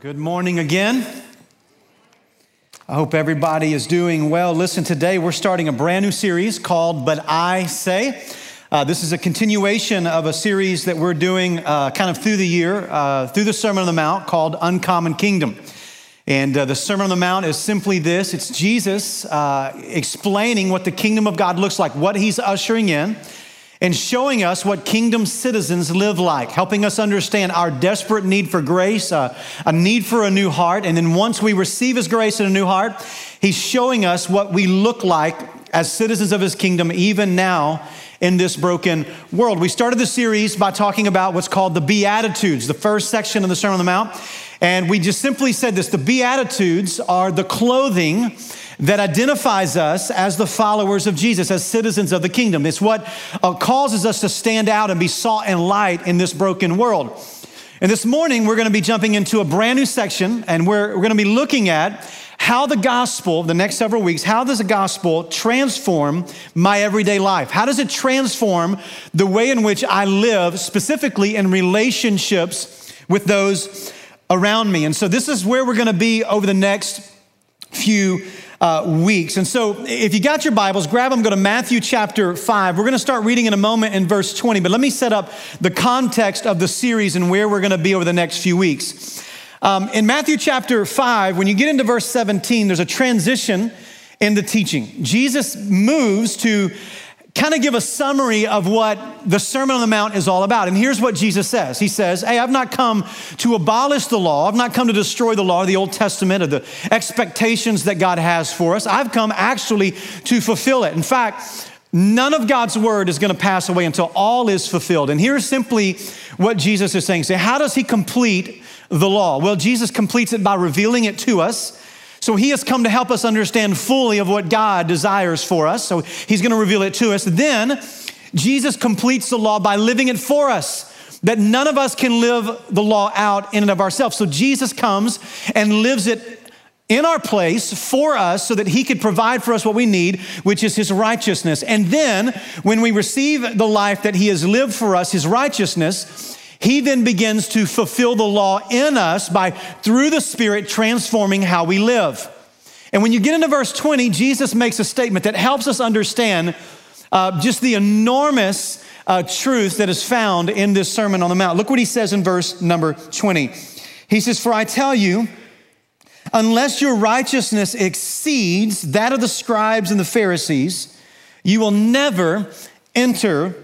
Good morning again. I hope everybody is doing well. Listen, today we're starting a brand new series called But I Say. Uh, this is a continuation of a series that we're doing uh, kind of through the year, uh, through the Sermon on the Mount called Uncommon Kingdom. And uh, the Sermon on the Mount is simply this it's Jesus uh, explaining what the kingdom of God looks like, what he's ushering in and showing us what kingdom citizens live like, helping us understand our desperate need for grace, uh, a need for a new heart. And then once we receive His grace and a new heart, He's showing us what we look like as citizens of His kingdom, even now in this broken world. We started the series by talking about what's called the Beatitudes, the first section of the Sermon on the Mount. And we just simply said this the Beatitudes are the clothing that identifies us as the followers of Jesus, as citizens of the kingdom. It's what uh, causes us to stand out and be salt and light in this broken world. And this morning, we're going to be jumping into a brand new section, and we're, we're going to be looking at how the gospel, the next several weeks, how does the gospel transform my everyday life? How does it transform the way in which I live, specifically in relationships with those around me? And so, this is where we're going to be over the next few uh, weeks. And so, if you got your Bibles, grab them, go to Matthew chapter 5. We're going to start reading in a moment in verse 20, but let me set up the context of the series and where we're going to be over the next few weeks. Um, in Matthew chapter 5, when you get into verse 17, there's a transition in the teaching. Jesus moves to kind of give a summary of what the Sermon on the Mount is all about. And here's what Jesus says He says, Hey, I've not come to abolish the law, I've not come to destroy the law, the Old Testament, or the expectations that God has for us. I've come actually to fulfill it. In fact, None of God's word is going to pass away until all is fulfilled. And here's simply what Jesus is saying. Say, how does he complete the law? Well, Jesus completes it by revealing it to us so he has come to help us understand fully of what God desires for us. So he's going to reveal it to us. Then Jesus completes the law by living it for us. That none of us can live the law out in and of ourselves. So Jesus comes and lives it in our place for us so that he could provide for us what we need, which is his righteousness. And then when we receive the life that he has lived for us, his righteousness, he then begins to fulfill the law in us by, through the Spirit, transforming how we live. And when you get into verse 20, Jesus makes a statement that helps us understand uh, just the enormous uh, truth that is found in this Sermon on the Mount. Look what he says in verse number 20. He says, For I tell you, unless your righteousness exceeds that of the scribes and the Pharisees, you will never enter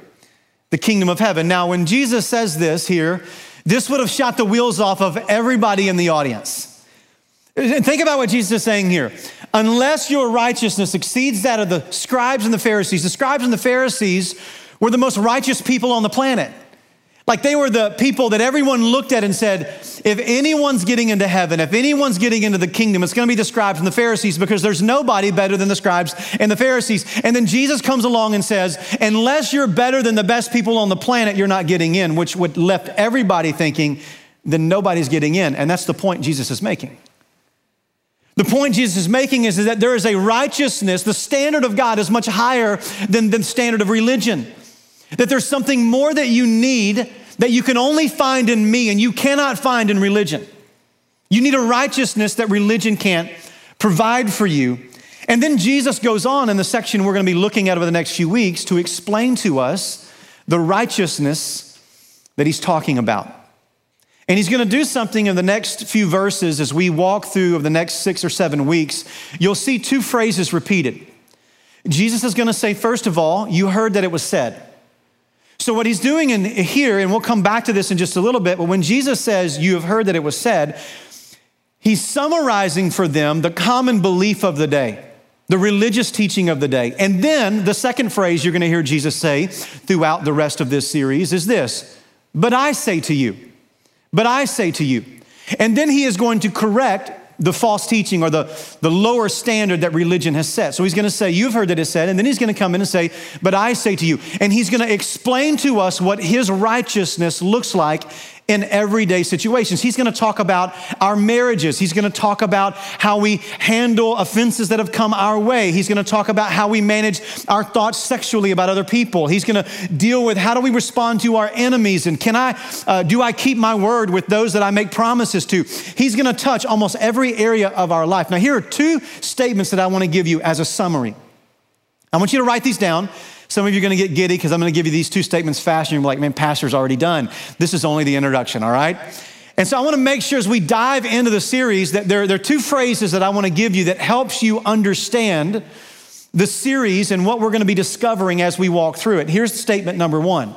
the kingdom of heaven. Now, when Jesus says this here, this would have shot the wheels off of everybody in the audience. Think about what Jesus is saying here. Unless your righteousness exceeds that of the scribes and the Pharisees, the scribes and the Pharisees were the most righteous people on the planet. Like they were the people that everyone looked at and said, if anyone's getting into heaven, if anyone's getting into the kingdom, it's going to be the scribes and the Pharisees because there's nobody better than the scribes and the Pharisees. And then Jesus comes along and says, unless you're better than the best people on the planet, you're not getting in, which would left everybody thinking, then nobody's getting in. And that's the point Jesus is making. The point Jesus is making is that there is a righteousness, the standard of God is much higher than the standard of religion. That there's something more that you need that you can only find in me and you cannot find in religion. You need a righteousness that religion can't provide for you. And then Jesus goes on in the section we're going to be looking at over the next few weeks to explain to us the righteousness that he's talking about. And he's going to do something in the next few verses as we walk through of the next six or seven weeks. You'll see two phrases repeated. Jesus is going to say, first of all, you heard that it was said. So, what he's doing in here, and we'll come back to this in just a little bit, but when Jesus says, You have heard that it was said, he's summarizing for them the common belief of the day, the religious teaching of the day. And then the second phrase you're going to hear Jesus say throughout the rest of this series is this But I say to you, but I say to you. And then he is going to correct the false teaching or the, the lower standard that religion has set. So he's going to say, You've heard that it said, and then he's going to come in and say, But I say to you. And he's going to explain to us what his righteousness looks like in everyday situations. He's going to talk about our marriages. He's going to talk about how we handle offenses that have come our way. He's going to talk about how we manage our thoughts sexually about other people. He's going to deal with how do we respond to our enemies and can I uh, do I keep my word with those that I make promises to. He's going to touch almost every area of our life. Now here are two statements that I want to give you as a summary. I want you to write these down. Some of you are going to get giddy because I'm going to give you these two statements fast, and you're like, man, Pastor's already done. This is only the introduction, all right? And so I want to make sure as we dive into the series that there, there are two phrases that I want to give you that helps you understand the series and what we're going to be discovering as we walk through it. Here's statement number one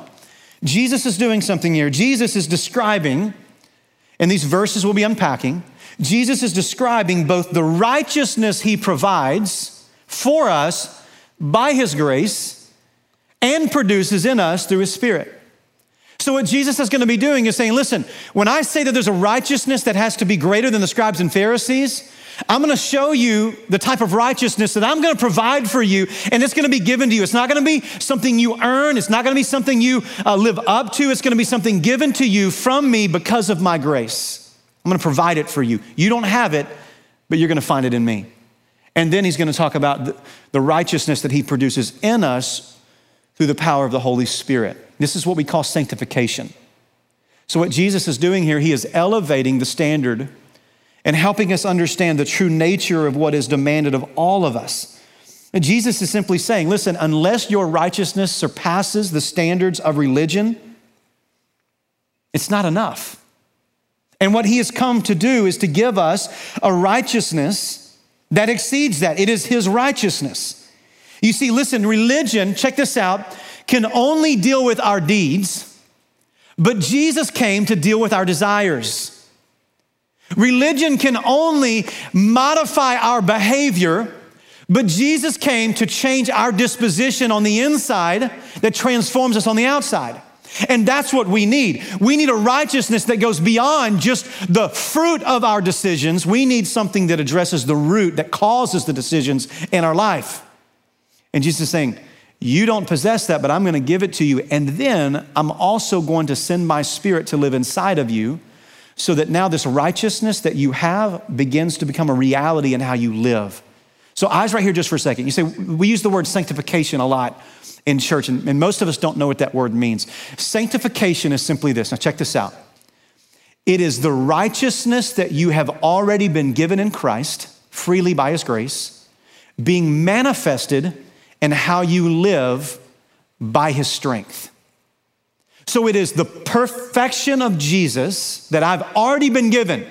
Jesus is doing something here. Jesus is describing, and these verses we'll be unpacking, Jesus is describing both the righteousness he provides for us by his grace and produces in us through his spirit. So, what Jesus is going to be doing is saying, listen, when I say that there's a righteousness that has to be greater than the scribes and Pharisees, I'm going to show you the type of righteousness that I'm going to provide for you, and it's going to be given to you. It's not going to be something you earn, it's not going to be something you uh, live up to. It's going to be something given to you from me because of my grace. I'm going to provide it for you. You don't have it, but you're going to find it in me. And then he's going to talk about the, the righteousness that he produces in us through the power of the Holy Spirit. This is what we call sanctification. So, what Jesus is doing here, he is elevating the standard and helping us understand the true nature of what is demanded of all of us. And Jesus is simply saying, listen, unless your righteousness surpasses the standards of religion, it's not enough. And what he has come to do is to give us a righteousness that exceeds that. It is his righteousness. You see, listen, religion, check this out, can only deal with our deeds, but Jesus came to deal with our desires. Religion can only modify our behavior, but Jesus came to change our disposition on the inside that transforms us on the outside. And that's what we need. We need a righteousness that goes beyond just the fruit of our decisions. We need something that addresses the root that causes the decisions in our life. And Jesus is saying, You don't possess that, but I'm going to give it to you. And then I'm also going to send my spirit to live inside of you so that now this righteousness that you have begins to become a reality in how you live. So, eyes right here just for a second. You say, we use the word sanctification a lot in church, and, and most of us don't know what that word means. Sanctification is simply this. Now, check this out it is the righteousness that you have already been given in Christ freely by his grace being manifested and how you live by his strength. So it is the perfection of Jesus that I've already been given.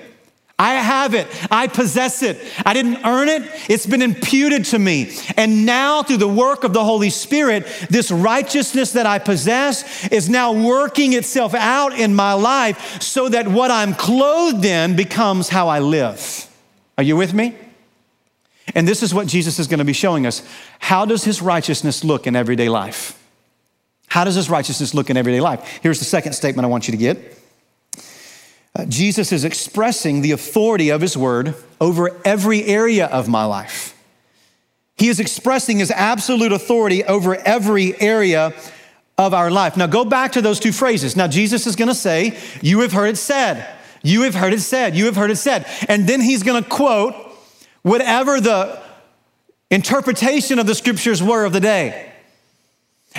I have it. I possess it. I didn't earn it. It's been imputed to me. And now, through the work of the Holy Spirit, this righteousness that I possess is now working itself out in my life so that what I'm clothed in becomes how I live. Are you with me? And this is what Jesus is going to be showing us. How does his righteousness look in everyday life? How does his righteousness look in everyday life? Here's the second statement I want you to get. Uh, Jesus is expressing the authority of his word over every area of my life. He is expressing his absolute authority over every area of our life. Now, go back to those two phrases. Now, Jesus is going to say, You have heard it said. You have heard it said. You have heard it said. And then he's going to quote whatever the interpretation of the scriptures were of the day.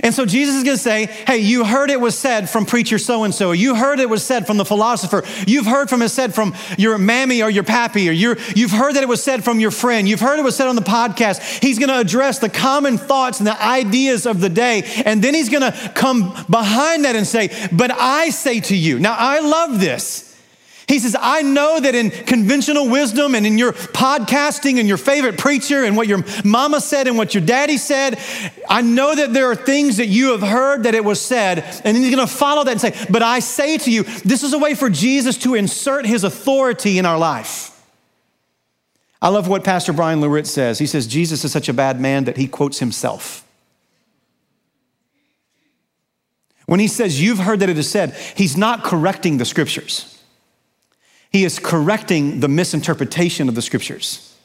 And so Jesus is going to say, Hey, you heard it was said from preacher so and so. You heard it was said from the philosopher. You've heard from it said from your mammy or your pappy, or you you've heard that it was said from your friend. You've heard it was said on the podcast. He's going to address the common thoughts and the ideas of the day. And then he's going to come behind that and say, But I say to you. Now, I love this. He says, I know that in conventional wisdom and in your podcasting and your favorite preacher and what your mama said and what your daddy said, I know that there are things that you have heard that it was said. And then he's going to follow that and say, But I say to you, this is a way for Jesus to insert his authority in our life. I love what Pastor Bryan Loritts says. He says, Jesus is such a bad man that he quotes himself. When he says, You've heard that it is said, he's not correcting the scriptures. He is correcting the misinterpretation of the scriptures.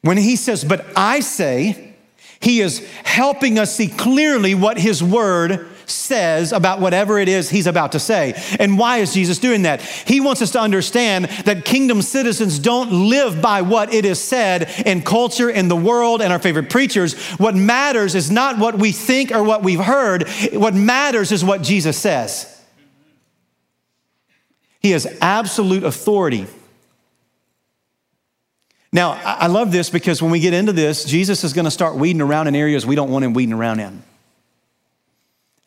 When he says, But I say, he is helping us see clearly what his word says about whatever it is he's about to say. And why is Jesus doing that? He wants us to understand that kingdom citizens don't live by what it is said in culture, in the world, and our favorite preachers. What matters is not what we think or what we've heard, what matters is what Jesus says. He has absolute authority. Now, I love this because when we get into this, Jesus is going to start weeding around in areas we don't want him weeding around in.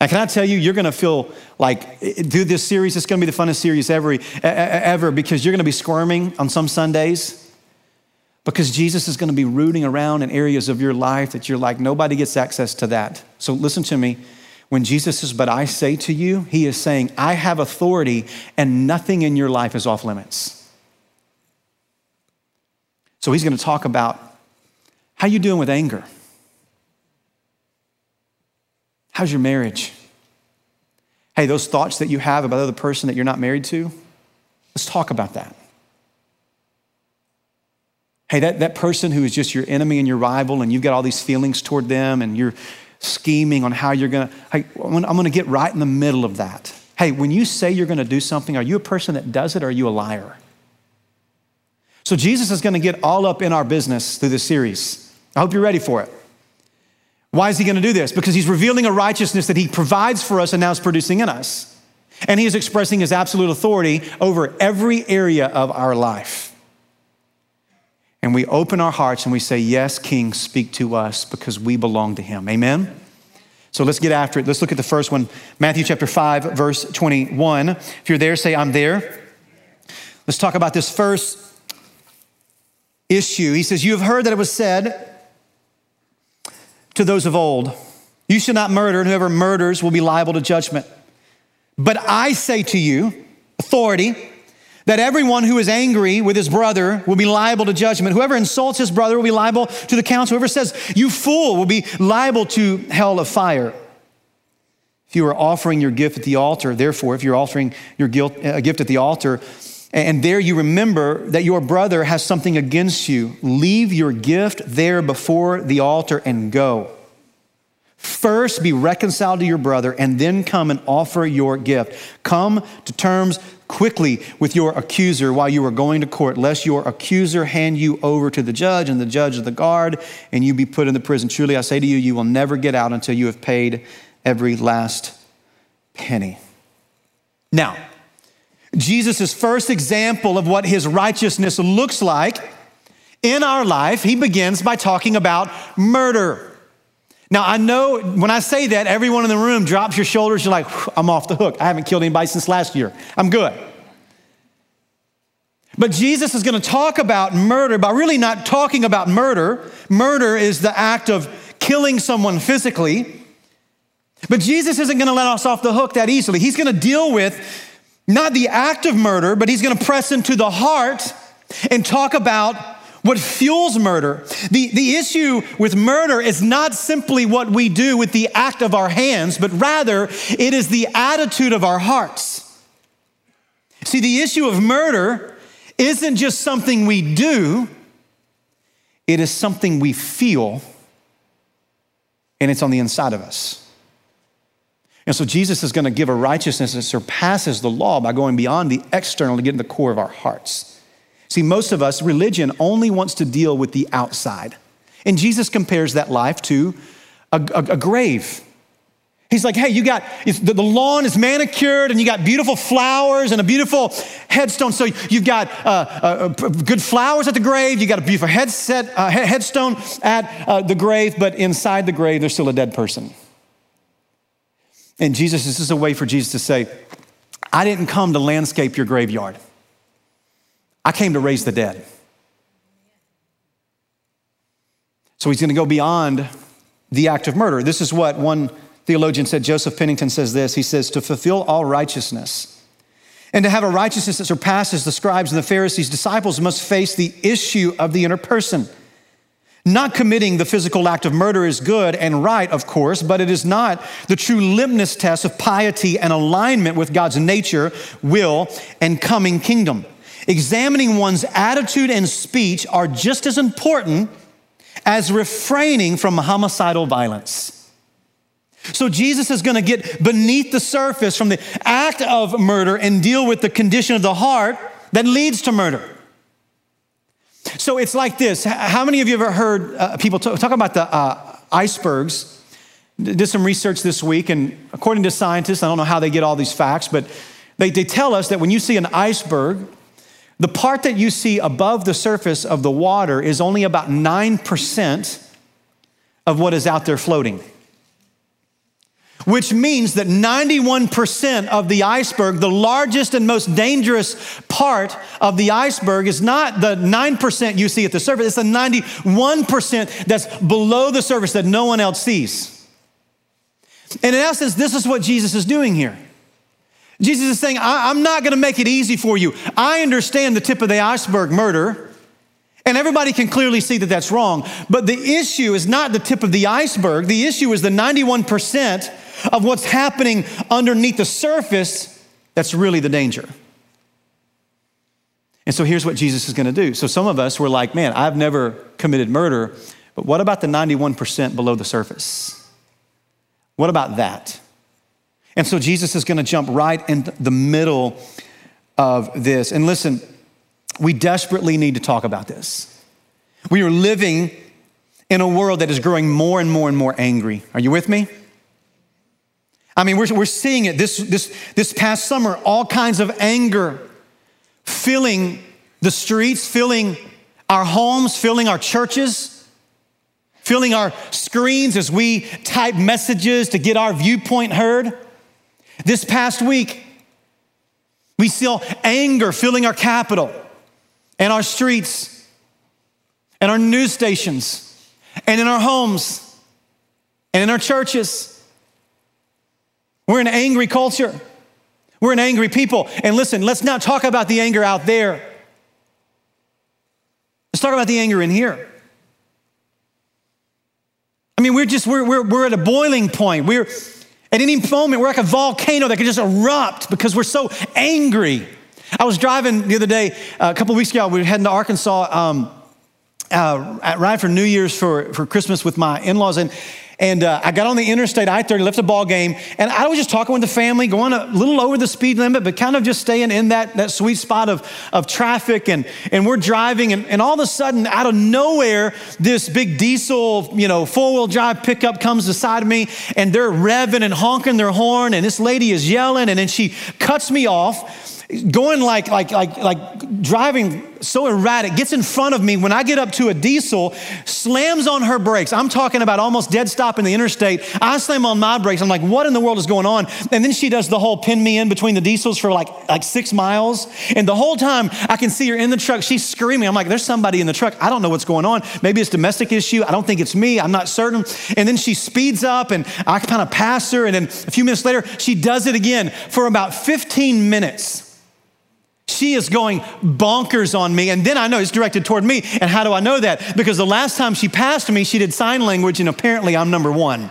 And can I tell you, you're going to feel like eh, through this series, it's going to be the funnest series ever, ever because you're going to be squirming on some Sundays because Jesus is going to be rooting around in areas of your life that you're like, nobody gets access to that. So listen to me. When Jesus says, But I say to you, he is saying, I have authority and nothing in your life is off limits. So he's going to talk about how you doing with anger? How's your marriage? Hey, those thoughts that you have about the other person that you're not married to, let's talk about that. Hey, that, that person who is just your enemy and your rival, and you've got all these feelings toward them, and you're scheming on how you're gonna, hey, I'm gonna get right in the middle of that. Hey, when you say you're gonna do something, are you a person that does it or are you a liar? So Jesus is gonna get all up in our business through this series. I hope you're ready for it. Why is he gonna do this? Because he's revealing a righteousness that he provides for us and now is producing in us. And he is expressing his absolute authority over every area of our life. And we open our hearts and we say, Yes, King, speak to us because we belong to him. Amen? So let's get after it. Let's look at the first one Matthew chapter 5, verse 21. If you're there, say, I'm there. Let's talk about this first issue. He says, You have heard that it was said to those of old, You shall not murder, and whoever murders will be liable to judgment. But I say to you, authority, that everyone who is angry with his brother will be liable to judgment. Whoever insults his brother will be liable to the council. Whoever says, You fool, will be liable to hell of fire. If you are offering your gift at the altar, therefore, if you're offering your uh, gift at the altar, and there you remember that your brother has something against you, leave your gift there before the altar and go. First, be reconciled to your brother, and then come and offer your gift. Come to terms quickly with your accuser while you are going to court, lest your accuser hand you over to the judge and the judge of the guard, and you be put in the prison. Truly, I say to you, you will never get out until you have paid every last penny. Now, Jesus' first example of what his righteousness looks like in our life, he begins by talking about murder. Now, I know when I say that, everyone in the room drops your shoulders. You're like, I'm off the hook. I haven't killed anybody since last year. I'm good. But Jesus is going to talk about murder, by really not talking about murder. Murder is the act of killing someone physically. But Jesus isn't going to let us off the hook that easily. He's going to deal with not the act of murder, but he's going to press into the heart and talk about what fuels murder. The, the issue with murder is not simply what we do with the act of our hands, but rather it is the attitude of our hearts. See, the issue of murder isn't just something we do, it is something we feel, and it's on the inside of us. And so Jesus is going to give a righteousness that surpasses the law by going beyond the external to get in the core of our hearts. See, most of us, religion only wants to deal with the outside. And Jesus compares that life to a, a, a grave. He's like, hey, you got the, the, lawn is manicured and you got beautiful flowers and a beautiful headstone. So you've got uh, uh, uh good flowers at the grave, you got a beautiful headset, uh, headstone at uh, the grave, but inside the grave, there's still a dead person. And Jesus, this is a way for Jesus to say, I didn't come to landscape your graveyard. I came to raise the dead. So he's going to go beyond the act of murder. This is what one theologian said. Joseph Pennington says this. He says, To fulfill all righteousness and to have a righteousness that surpasses the scribes and the Pharisees, disciples must face the issue of the inner person. Not committing the physical act of murder is good and right, of course, but it is not the true litmus test of piety and alignment with God's nature, will, and coming kingdom examining one's attitude and speech are just as important as refraining from homicidal violence. So Jesus is going to get beneath the surface from the act of murder and deal with the condition of the heart that leads to murder. So it's like this. How many of you ever heard uh, people talk, talk, about the uh, icebergs? Did some research this week, and according to scientists, I don't know how they get all these facts, but they, they tell us that when you see an iceberg, the part that you see above the surface of the water is only about 9% of what is out there floating which means that 91% of the iceberg, the largest and most dangerous part of the iceberg, is not the 9% you see at the surface, it's the 91% that's below the surface that no one else sees. And in essence, this is what Jesus is doing here. Jesus is saying, I'm not gonna make it easy for you. I understand the tip of the iceberg murder. And everybody can clearly see that that's wrong. But the issue is not the tip of the iceberg. The issue is the 91% of what's happening underneath the surface that's really the danger. And so here's what Jesus is going to do. So some of us were like, man, I've never committed murder, but what about the 91% below the surface? What about that? And so Jesus is going to jump right in the middle of this. And listen, we desperately need to talk about this. We are living in a world that is growing more and more and more angry. Are you with me? I mean, we're, we're seeing it this, this, this past summer, all kinds of anger filling the streets, filling our homes, filling our churches, filling our screens as we type messages to get our viewpoint heard. This past week, we saw anger filling our capital and our streets and our news stations and in our homes and in our churches. We're an angry culture. We're an angry people. And listen, let's not talk about the anger out there. Let's talk about the anger in here. I mean, we're just, we're, we're, we're at a boiling point. We're, at any moment, we're like a volcano that could just erupt because we're so angry. I was driving the other day, uh, a couple weeks ago, we were heading to Arkansas um, uh, right for New Year's for, for Christmas with my in laws. And, and uh, I got on the interstate I 30, left a ball game, and I was just talking with the family, going a little over the speed limit, but kind of just staying in that, that sweet spot of, of traffic. And, and we're driving, and, and all of a sudden, out of nowhere, this big diesel, you know, four wheel drive pickup comes beside me, and they're revving and honking their horn, and this lady is yelling, and then she cuts me off going like like like like driving so erratic gets in front of me. When i get up to a diesel slams on her brakes. I'm talking about almost dead stop in the interstate. I slam on my brakes. I'm like what in the world is going on? And then she does the whole pin me in between the diesels for like like six miles. And the whole time i can see her in the truck. She's screaming. I'm like there's somebody in the truck. I don't know what's going on. Maybe it's domestic issue. I don't think it's me. I'm not certain. And then she speeds up and i kind of pass her. And then a few minutes later she does it again for about 15 minutes she is going bonkers on me. And then I know it's directed toward me. And how do I know that? Because the last time she passed me, she did sign language, and apparently I'm number one.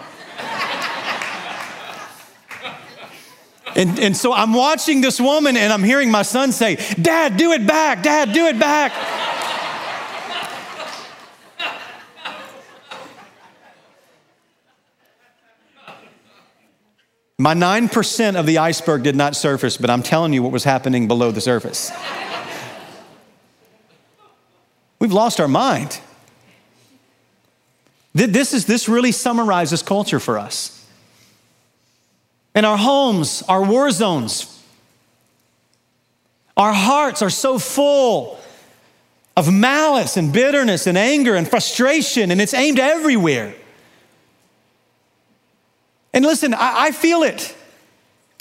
and, and so I'm watching this woman, and I'm hearing my son say, Dad, do it back. Dad, do it back. My 9% of the iceberg did not surface, but I'm telling you what was happening below the surface. We've lost our mind. This, is, this really summarizes culture for us. In our homes, our war zones, our hearts are so full of malice and bitterness and anger and frustration, and it's aimed everywhere. And listen, I, I feel it.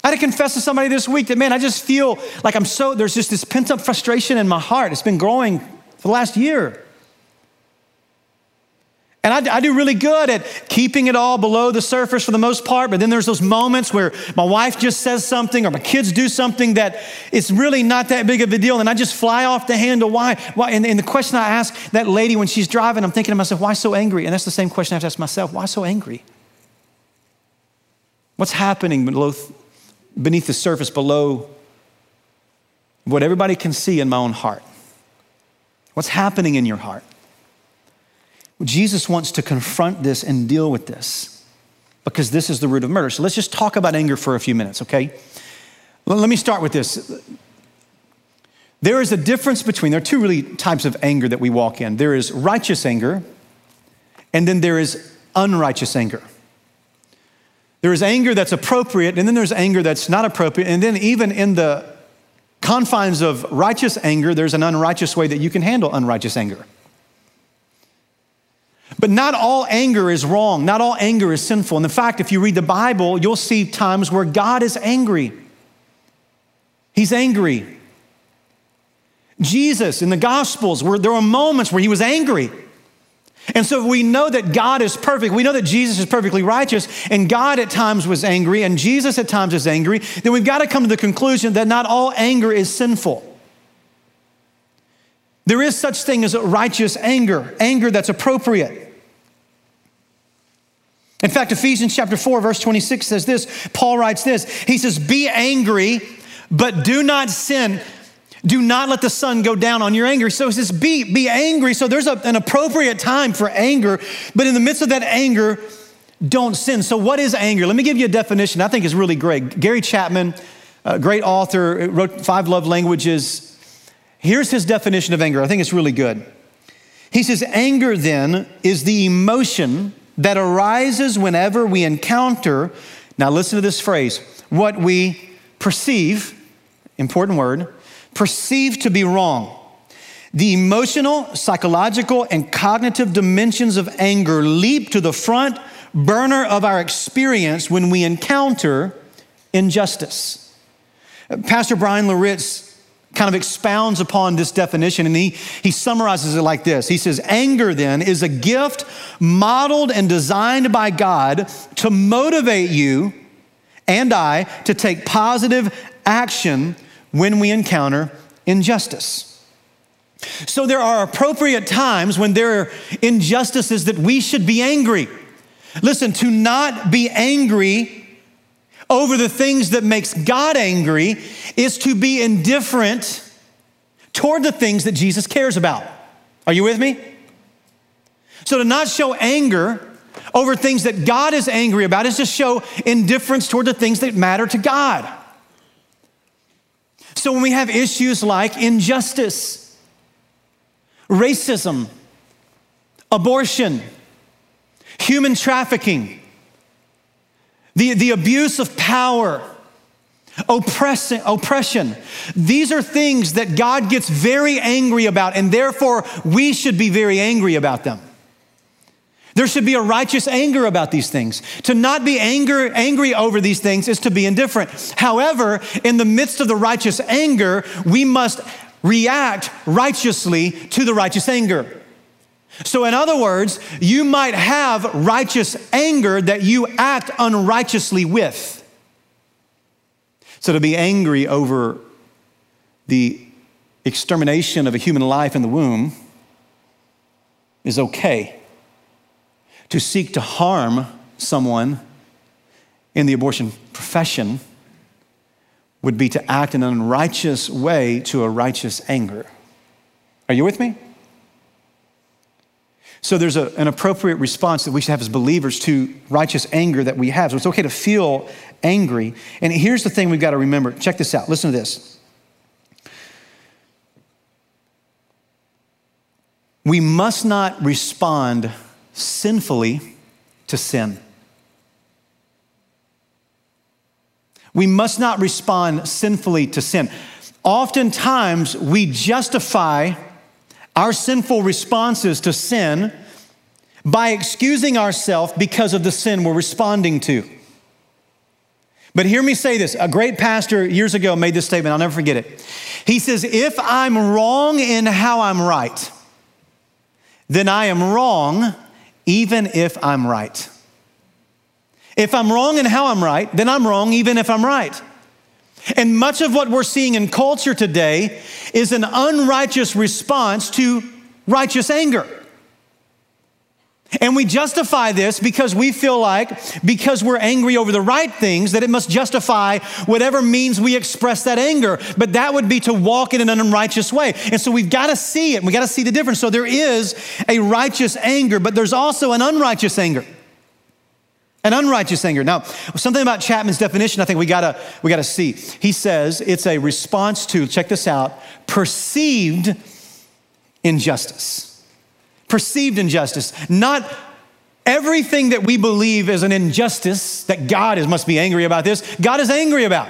I had to confess to somebody this week that, man, I just feel like I'm so, there's just this pent up frustration in my heart. It's been growing for the last year. And I, I, do really good at keeping it all below the surface for the most part, but then there's those moments where my wife just says something or my kids do something that it's really not that big of a deal, and I just fly off the handle. Why? Why? And, and the question I ask that lady when she's driving, I'm thinking to myself, why so angry? And that's the same question I have to ask myself, why so angry? What's happening beneath the surface, below what everybody can see in my own heart? What's happening in your heart? Jesus wants to confront this and deal with this because this is the root of murder. So let's just talk about anger for a few minutes, okay? Let me start with this. There is a difference between, there are two really types of anger that we walk in there is righteous anger, and then there is unrighteous anger. There is anger that's appropriate, and then there's anger that's not appropriate. And then, even in the confines of righteous anger, there's an unrighteous way that you can handle unrighteous anger. But not all anger is wrong. Not all anger is sinful. And in fact, if you read the Bible, you'll see times where God is angry. He's angry. Jesus in the Gospels, where there were moments where he was angry. And so we know that God is perfect. We know that Jesus is perfectly righteous, and God at times was angry, and Jesus at times is angry. Then we've got to come to the conclusion that not all anger is sinful. There is such thing as righteous anger, anger that's appropriate. In fact, Ephesians chapter 4, verse 26 says this. Paul writes this. He says, Be angry, but do not sin. Do not let the sun go down on your anger. So he says, be, be angry. So there's a, an appropriate time for anger, but in the midst of that anger, don't sin. So, what is anger? Let me give you a definition I think is really great. Gary Chapman, a great author, wrote Five Love Languages. Here's his definition of anger. I think it's really good. He says, Anger then is the emotion that arises whenever we encounter, now listen to this phrase, what we perceive, important word, perceived to be wrong. The emotional, psychological, and cognitive dimensions of anger leap to the front burner of our experience when we encounter injustice. Pastor Bryan Loritts kind of expounds upon this definition and he, he summarizes it like this. He says, Anger then is a gift modeled and designed by God to motivate you and I to take positive action when we encounter injustice. So there are appropriate times when there are injustices that we should be angry. Listen, to not be angry over the things that makes God angry is to be indifferent toward the things that Jesus cares about. Are you with me? So to not show anger over things that God is angry about is to show indifference toward the things that matter to God. So when we have issues like injustice, racism, abortion, human trafficking, the, the abuse of power, oppression, oppression, these are things that God gets very angry about, and therefore we should be very angry about them. There should be a righteous anger about these things. To not be anger, angry over these things is to be indifferent. However, in the midst of the righteous anger, we must react righteously to the righteous anger. So, in other words, you might have righteous anger that you act unrighteously with. So, to be angry over the extermination of a human life in the womb is okay to seek to harm someone in the abortion profession would be to act in an unrighteous way to a righteous anger. Are you with me? So there's a, an appropriate response that we should have as believers to righteous anger that we have. So it's okay to feel angry. And here's the thing we've got to remember. Check this out. Listen to this. We must not respond sinfully to sin. We must not respond sinfully to sin. Oftentimes, we justify our sinful responses to sin by excusing ourselves because of the sin we're responding to. But hear me say this. A great pastor years ago made this statement, I'll never forget it. He says, If I'm wrong in how I'm right, then I am wrong even if I'm right. If I'm wrong in how I'm right, then I'm wrong even if I'm right. And much of what we're seeing in culture today is an unrighteous response to righteous anger. And we justify this because we feel like, because we're angry over the right things, that it must justify whatever means we express that anger. But that would be to walk in an unrighteous way. And so we've got to see it. We've got to see the difference. So there is a righteous anger, but there's also an unrighteous anger. An unrighteous anger. Now, something about Chapman's definition I think we gotta, we gotta see. He says it's a response to, check this out, perceived injustice. Perceived injustice. Not everything that we believe is an injustice that God is, must be angry about this, God is angry about.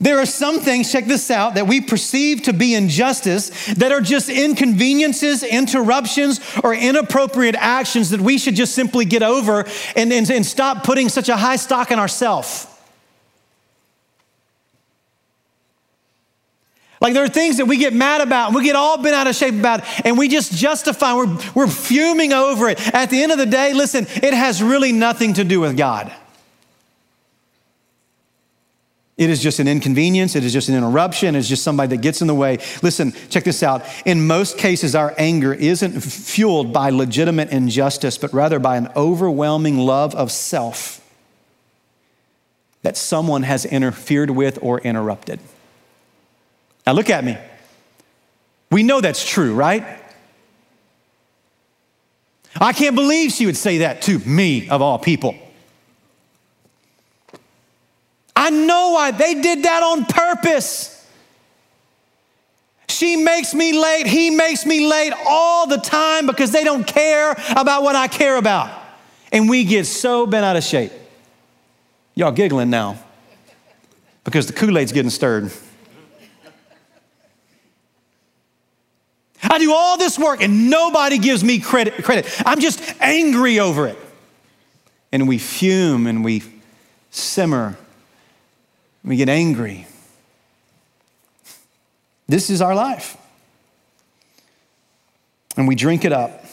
There are some things, check this out, that we perceive to be injustice that are just inconveniences, interruptions, or inappropriate actions that we should just simply get over and, and, and stop putting such a high stock in ourselves. Like there are things that we get mad about and we get all bent out of shape about and we just justify, we're, we're fuming over it. At the end of the day, listen, it has really nothing to do with God. It is just an inconvenience. It is just an interruption. It's just somebody that gets in the way. Listen, check this out. In most cases, our anger isn't fueled by legitimate injustice, but rather by an overwhelming love of self that someone has interfered with or interrupted. Now, look at me. We know that's true, right? I can't believe she would say that to me, of all people. I know why. They did that on purpose. She makes me late. He makes me late all the time because they don't care about what I care about. And we get so bent out of shape. Y'all giggling now because the Kool Aid's getting stirred. I do all this work and nobody gives me credit. credit. I'm just angry over it. And we fume and we simmer we get angry. This is our life. And we drink it up.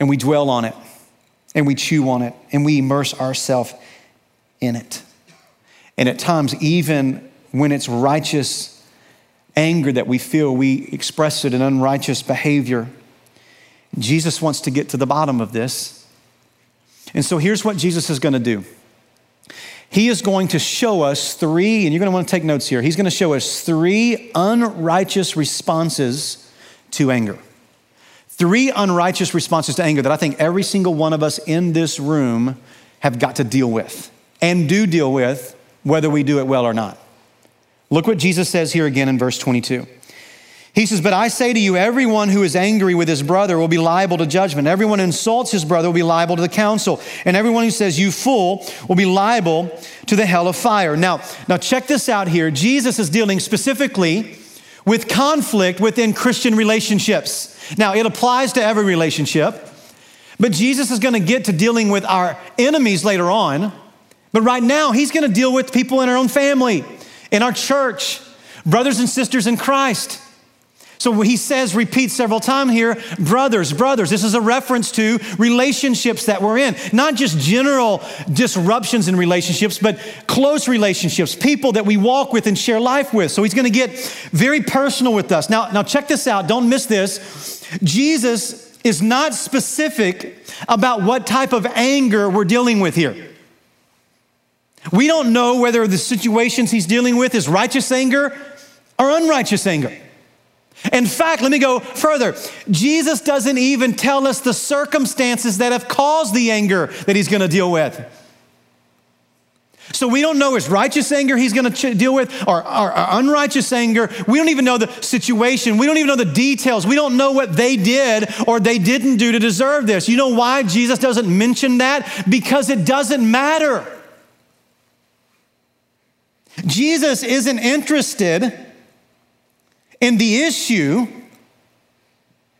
And we dwell on it. And we chew on it. And we immerse ourselves in it. And at times, even when it's righteous anger that we feel, we express it in unrighteous behavior. Jesus wants to get to the bottom of this. And so here's what Jesus is going to do. He is going to show us three, and you're going to want to take notes here. He's going to show us three unrighteous responses to anger. Three unrighteous responses to anger that I think every single one of us in this room have got to deal with and do deal with, whether we do it well or not. Look what Jesus says here again in verse 22. He says, But I say to you, everyone who is angry with his brother will be liable to judgment. Everyone who insults his brother will be liable to the council. And everyone who says, You fool, will be liable to the hell of fire. Now, now check this out here. Jesus is dealing specifically with conflict within Christian relationships. Now, it applies to every relationship, but Jesus is going to get to dealing with our enemies later on. But right now, he's going to deal with people in our own family, in our church, brothers and sisters in Christ. So he says, repeat several times here, brothers, brothers. This is a reference to relationships that we're in, not just general disruptions in relationships, but close relationships, people that we walk with and share life with. So he's going to get very personal with us. Now, now check this out. Don't miss this. Jesus is not specific about what type of anger we're dealing with here. We don't know whether the situations he's dealing with is righteous anger or unrighteous anger. In fact, let me go further. Jesus doesn't even tell us the circumstances that have caused the anger that he's going to deal with. So we don't know his righteous anger he's going to deal with or, or, or, unrighteous anger. We don't even know the situation. We don't even know the details. We don't know what they did or they didn't do to deserve this. You know why Jesus doesn't mention that? Because it doesn't matter. Jesus isn't interested in the issue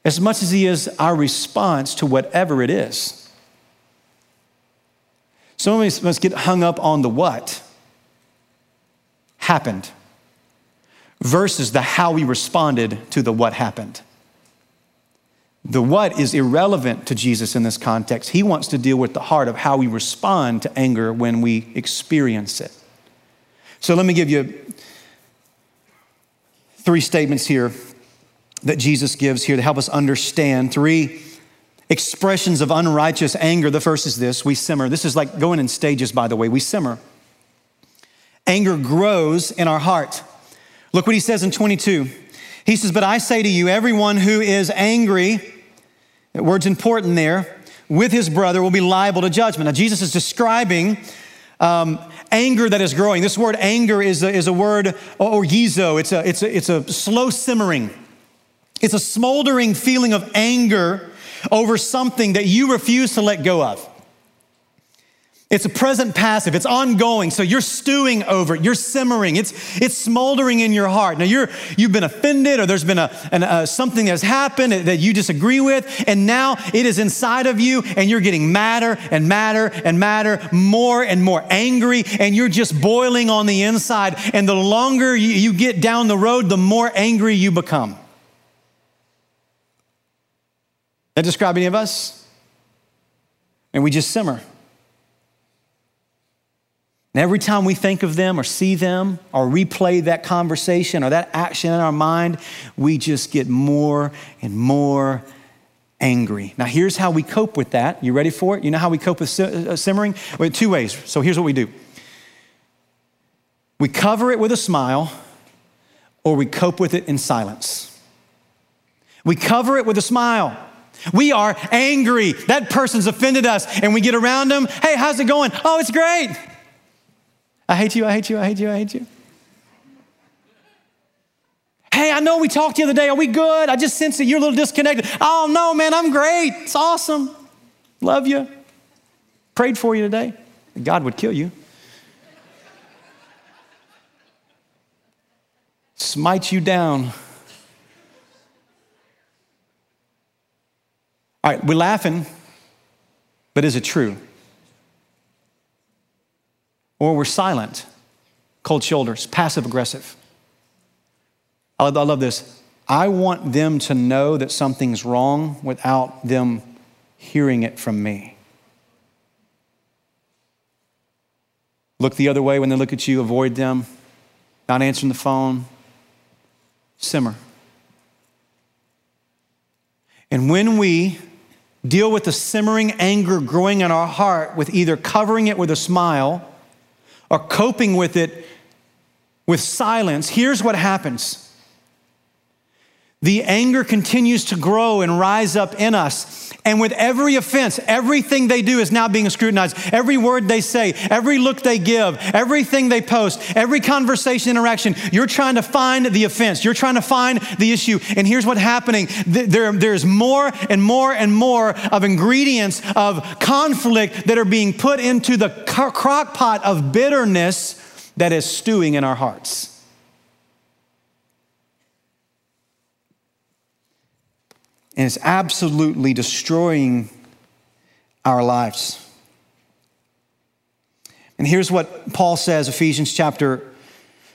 as much as he is our response to whatever it is. Some of us must get hung up on the what happened versus the how we responded to the what happened. The what is irrelevant to Jesus in this context. He wants to deal with the heart of how we respond to anger when we experience it. So let me give you three statements here that Jesus gives here to help us understand three expressions of unrighteous anger. The first is this we simmer. This is like going in stages, by the way. We simmer. Anger grows in our heart. Look what he says in 22. He says, But I say to you, everyone who is angry, that word's important there, with his brother will be liable to judgment. Now, Jesus is describing um, anger that is growing. This word anger is a, is a word, orgizo. It's a, it's, a, it's a slow simmering. It's a smoldering feeling of anger over something that you refuse to let go of. It's a present passive. It's ongoing. So you're stewing over it. You're simmering. It's, it's smoldering in your heart. Now you're, you've been offended or there's been a, an, uh, something that's happened that you disagree with. And now it is inside of you and you're getting madder and madder and madder, more and more angry. And you're just boiling on the inside. And the longer you, you get down the road, the more angry you become. That describe any of us? And we just simmer. And every time we think of them or see them or replay that conversation or that action in our mind, we just get more and more angry. Now, here's how we cope with that. You ready for it? You know how we cope with uh, simmering? Well, two ways. So here's what we do we cover it with a smile, or we cope with it in silence. We cover it with a smile. We are angry. That person's offended us, and we get around them. Hey, how's it going? Oh, it's great. I hate you, I hate you, I hate you, I hate you. Hey, I know we talked the other day. Are we good? I just sense that you're a little disconnected. Oh, no, man, I'm great. It's awesome. Love you. Prayed for you today. God would kill you. Smite you down. All right, we're laughing, but is it true? Or we're silent, cold shoulders, passive aggressive. I love this. I want them to know that something's wrong without them hearing it from me. Look the other way when they look at you, avoid them, not answering the phone, simmer. And when we deal with the simmering anger growing in our heart with either covering it with a smile or coping with it with silence, here's what happens the anger continues to grow and rise up in us. And with every offense, everything they do is now being scrutinized. Every word they say, every look they give, everything they post, every conversation interaction, you're trying to find the offense. You're trying to find the issue. And here's what's happening there, there's more and more and more of ingredients of conflict that are being put into the crock pot of bitterness that is stewing in our hearts. And it's absolutely destroying our lives. And here's what Paul says, Ephesians chapter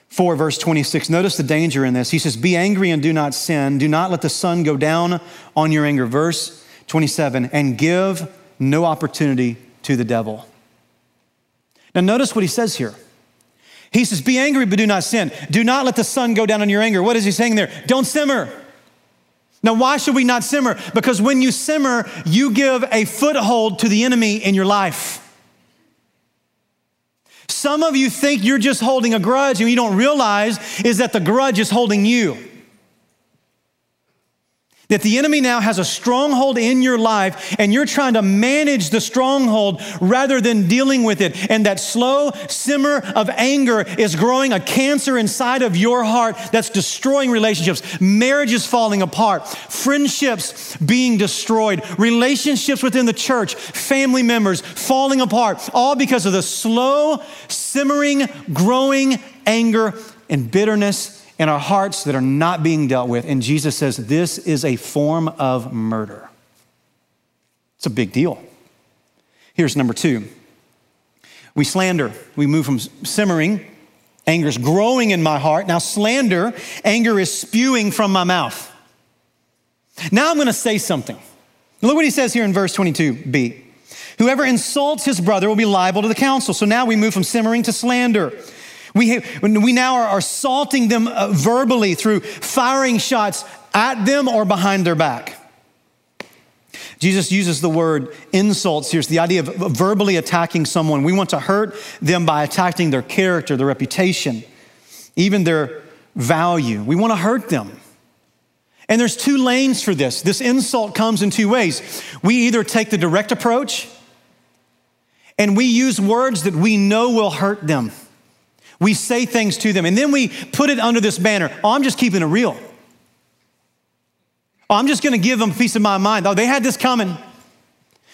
4, verse 26. Notice the danger in this. He says, Be angry and do not sin. Do not let the sun go down on your anger. Verse 27, and give no opportunity to the devil. Now, notice what he says here. He says, Be angry, but do not sin. Do not let the sun go down on your anger. What is he saying there? Don't simmer. Now, why should we not simmer? Because when you simmer, you give a foothold to the enemy in your life. Some of you think you're just holding a grudge, and you don't realize is that the grudge is holding you. That the enemy now has a stronghold in your life and you're trying to manage the stronghold rather than dealing with it. And that slow simmer of anger is growing a cancer inside of your heart that's destroying relationships. Marriages falling apart, friendships being destroyed, relationships within the church, family members falling apart, all because of the slow, simmering, growing anger and bitterness in our hearts that are not being dealt with. And Jesus says this is a form of murder. It's a big deal. Here's number two we slander. We move from simmering, anger is growing in my heart. Now, slander, anger is spewing from my mouth. Now I'm going to say something. Look what he says here in verse 22b. Whoever insults his brother will be liable to the council. So now we move from simmering to slander. We, we now are assaulting them uh, verbally through firing shots at them or behind their back. Jesus uses the word insults here. It's the idea of verbally attacking someone. We want to hurt them by attacking their character, their reputation, even their value. We want to hurt them. And there's two lanes for this. This insult comes in two ways. We either take the direct approach and we use words that we know will hurt them. We say things to them, and then we put it under this banner oh, I'm just keeping it real. Oh, I'm just gonna give them a piece of my mind. Oh, they had this coming.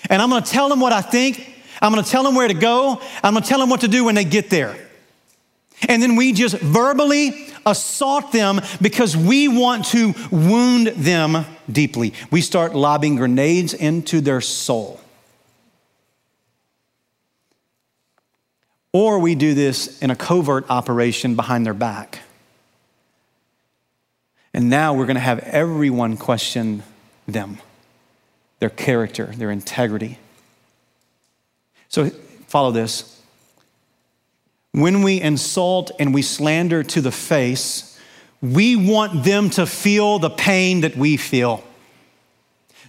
And I'm gonna tell them what I think. I'm gonna tell them where to go. I'm gonna tell them what to do when they get there. And then we just verbally assault them because we want to wound them deeply. We start lobbing grenades into their soul. Or we do this in a covert operation behind their back. And now we're going to have everyone question them, their character, their integrity. So follow this. When we insult and we slander to the face, we want them to feel the pain that we feel.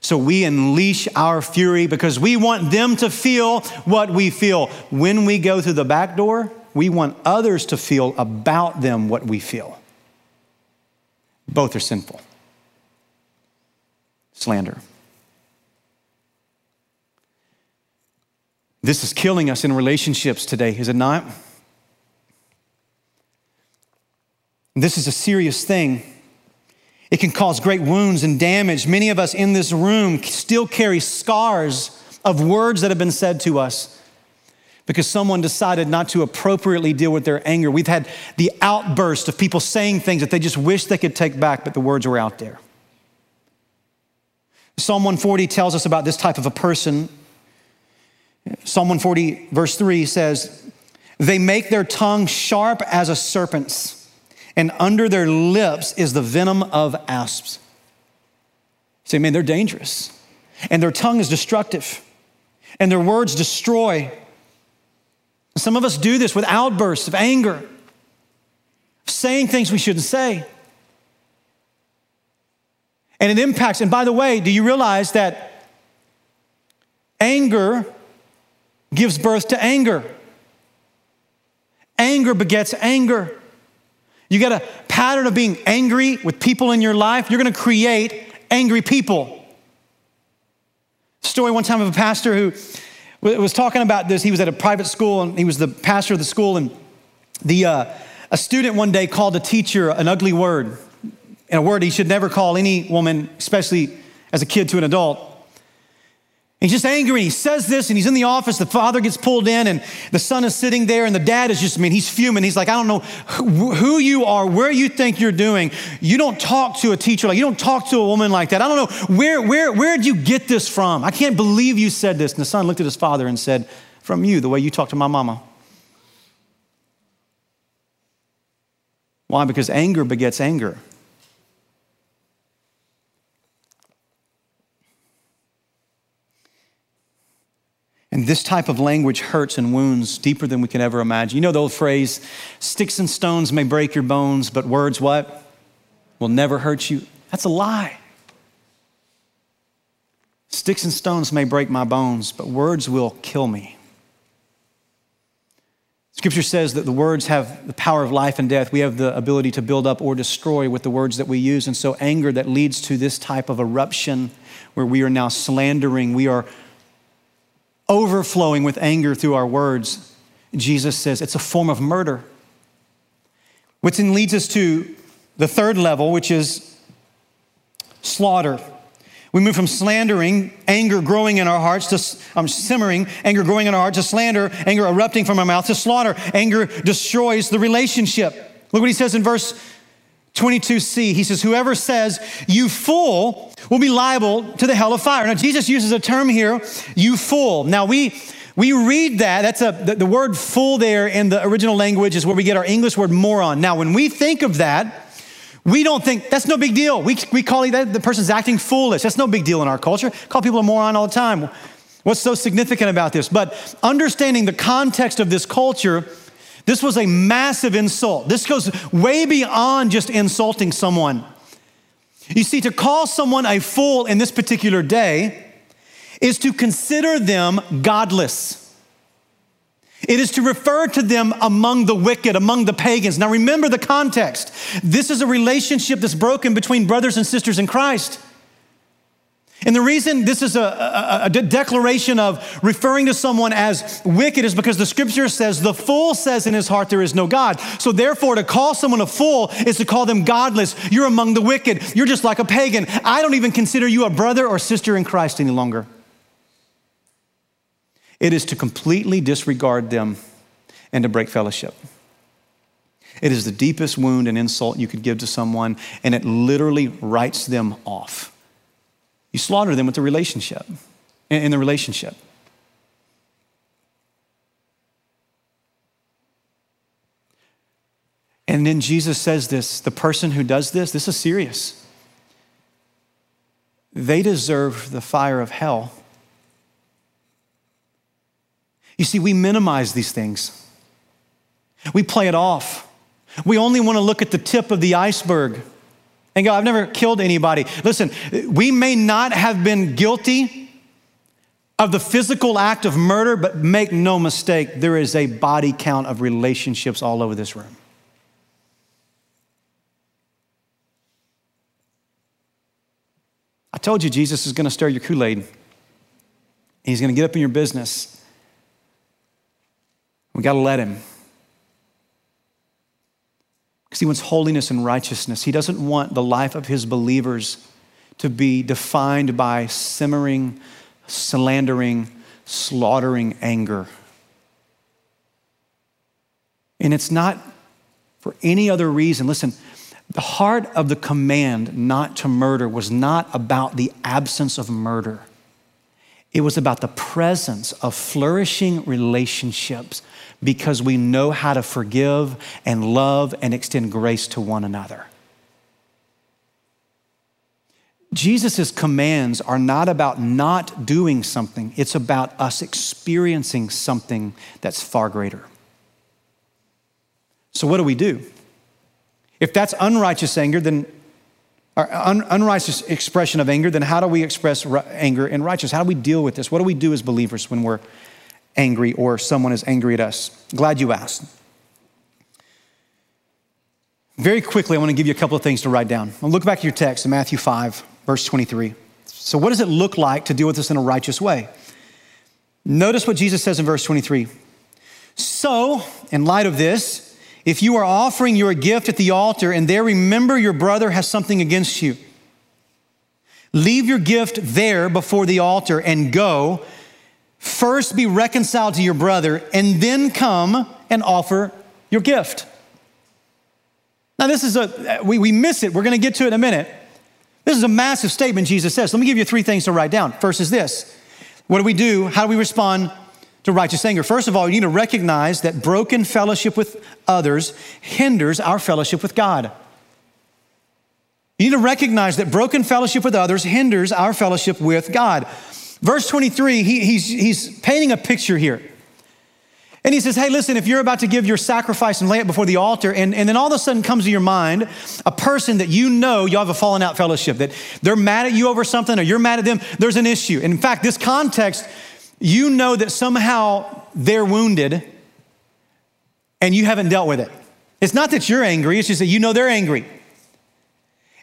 So we unleash our fury because we want them to feel what we feel. When we go through the back door, we want others to feel about them what we feel. Both are sinful. Slander. This is killing us in relationships today, is it not? This is a serious thing. It can cause great wounds and damage. Many of us in this room still carry scars of words that have been said to us because someone decided not to appropriately deal with their anger. We've had the outburst of people saying things that they just wish they could take back, but the words were out there. Psalm 140 tells us about this type of a person. Psalm 140, verse 3 says, They make their tongue sharp as a serpent's and under their lips is the venom of asps. Say, man, they're dangerous. And their tongue is destructive, and their words destroy. Some of us do this with outbursts of anger, saying things we shouldn't say. And it impacts, and by the way, do you realize that anger gives birth to anger? Anger begets anger. You got a pattern of being angry with people in your life, you're going to create angry people. Story one time of a pastor who was talking about this. He was at a private school and he was the pastor of the school. And the, uh, a student one day called a teacher an ugly word, and a word he should never call any woman, especially as a kid to an adult. He's just angry. and He says this, and he's in the office. The father gets pulled in, and the son is sitting there, and the dad is just, I mean, he's fuming. He's like, I don't know who you are, where you think you're doing. You don't talk to a teacher like you don't talk to a woman like that. I don't know where, where, where did you get this from? I can't believe you said this. And the son looked at his father and said, From you, the way you talk to my mama. Why? Because anger begets anger. And this type of language hurts and wounds deeper than we can ever imagine. You know the old phrase, sticks and stones may break your bones, but words what? Will never hurt you. That's a lie. Sticks and stones may break my bones, but words will kill me. Scripture says that the words have the power of life and death. We have the ability to build up or destroy with the words that we use. And so, anger that leads to this type of eruption where we are now slandering, we are overflowing with anger through our words, Jesus says it's a form of murder. Which then leads us to the third level, which is slaughter. We move from slandering, anger growing in our hearts, to um, simmering, anger growing in our hearts, to slander, anger erupting from our mouth, to slaughter. Anger destroys the relationship. Look what he says in verse 22c. He says, Whoever says, You fool, will be liable to the hell of fire. Now, Jesus uses a term here, you fool. Now, we we read that, that's a, the, the word fool there in the original language is where we get our English word moron. Now, when we think of that, we don't think that's no big deal. We, we call that the person's acting foolish. That's no big deal in our culture. Call people a moron all the time. What's so significant about this? But understanding the context of this culture, this was a massive insult. This goes way beyond just insulting someone. You see, to call someone a fool in this particular day is to consider them godless. It is to refer to them among the wicked, among the pagans. Now remember the context. This is a relationship that's broken between brothers and sisters in Christ. And the reason this is a, a, a, declaration of referring to someone as wicked is because the scripture says, the fool says in his heart there is no God. So therefore, to call someone a fool is to call them godless. You're among the wicked. You're just like a pagan. I don't even consider you a brother or sister in Christ any longer. It is to completely disregard them and to break fellowship. It is the deepest wound and insult you could give to someone, and it literally writes them off. You slaughter them with the relationship, in the relationship. And then Jesus says this the person who does this, this is serious. They deserve the fire of hell you see, we minimize these things, we play it off. We only want to look at the tip of the iceberg and go, I've never killed anybody. Listen, we may not have been guilty of the physical act of murder, but make no mistake, there is a body count of relationships all over this room. I told you Jesus is going to stir your Kool Aid. He's going to get up in your business. We got to let him. Because he wants holiness and righteousness. He doesn't want the life of his believers to be defined by simmering, slandering, slaughtering anger. And it's not for any other reason. Listen, the heart of the command not to murder was not about the absence of murder. It was about the presence of flourishing relationships because we know how to forgive and love and extend grace to one another. Jesus' commands are not about not doing something, it's about us experiencing something that's far greater. So, what do we do? If that's unrighteous anger, then our un, unrighteous expression of anger, then how do we express anger in righteous? How do we deal with this? What do we do as believers when we're angry or someone is angry at us? Glad you asked. Very quickly, I want to give you a couple of things to write down. I'll look back at your text in Matthew 5, verse 23. So, what does it look like to deal with this in a righteous way? Notice what Jesus says in verse 23. So, in light of this, if you are offering your gift at the altar and there remember your brother has something against you, leave your gift there before the altar and go First be reconciled to your brother, and then come and offer your gift. Now, this is a, we, we miss it. We're going to get to it in a minute. This is a massive statement Jesus says. Let me give you three things to write down. First is this What do we do? How do we respond to righteous anger? First of all, you need to recognize that broken fellowship with others hinders our fellowship with God. You need to recognize that broken fellowship with others hinders our fellowship with God. Verse 23, he, he's, he's painting a picture here. And he says, Hey, listen, if you're about to give your sacrifice and lay it before the altar, and, and then all of a sudden comes to your mind a person that you know you have a fallen out fellowship, that they're mad at you over something or you're mad at them, there's an issue. And in fact, this context, you know that somehow they're wounded and you haven't dealt with it. It's not that you're angry, it's just that you know they're angry.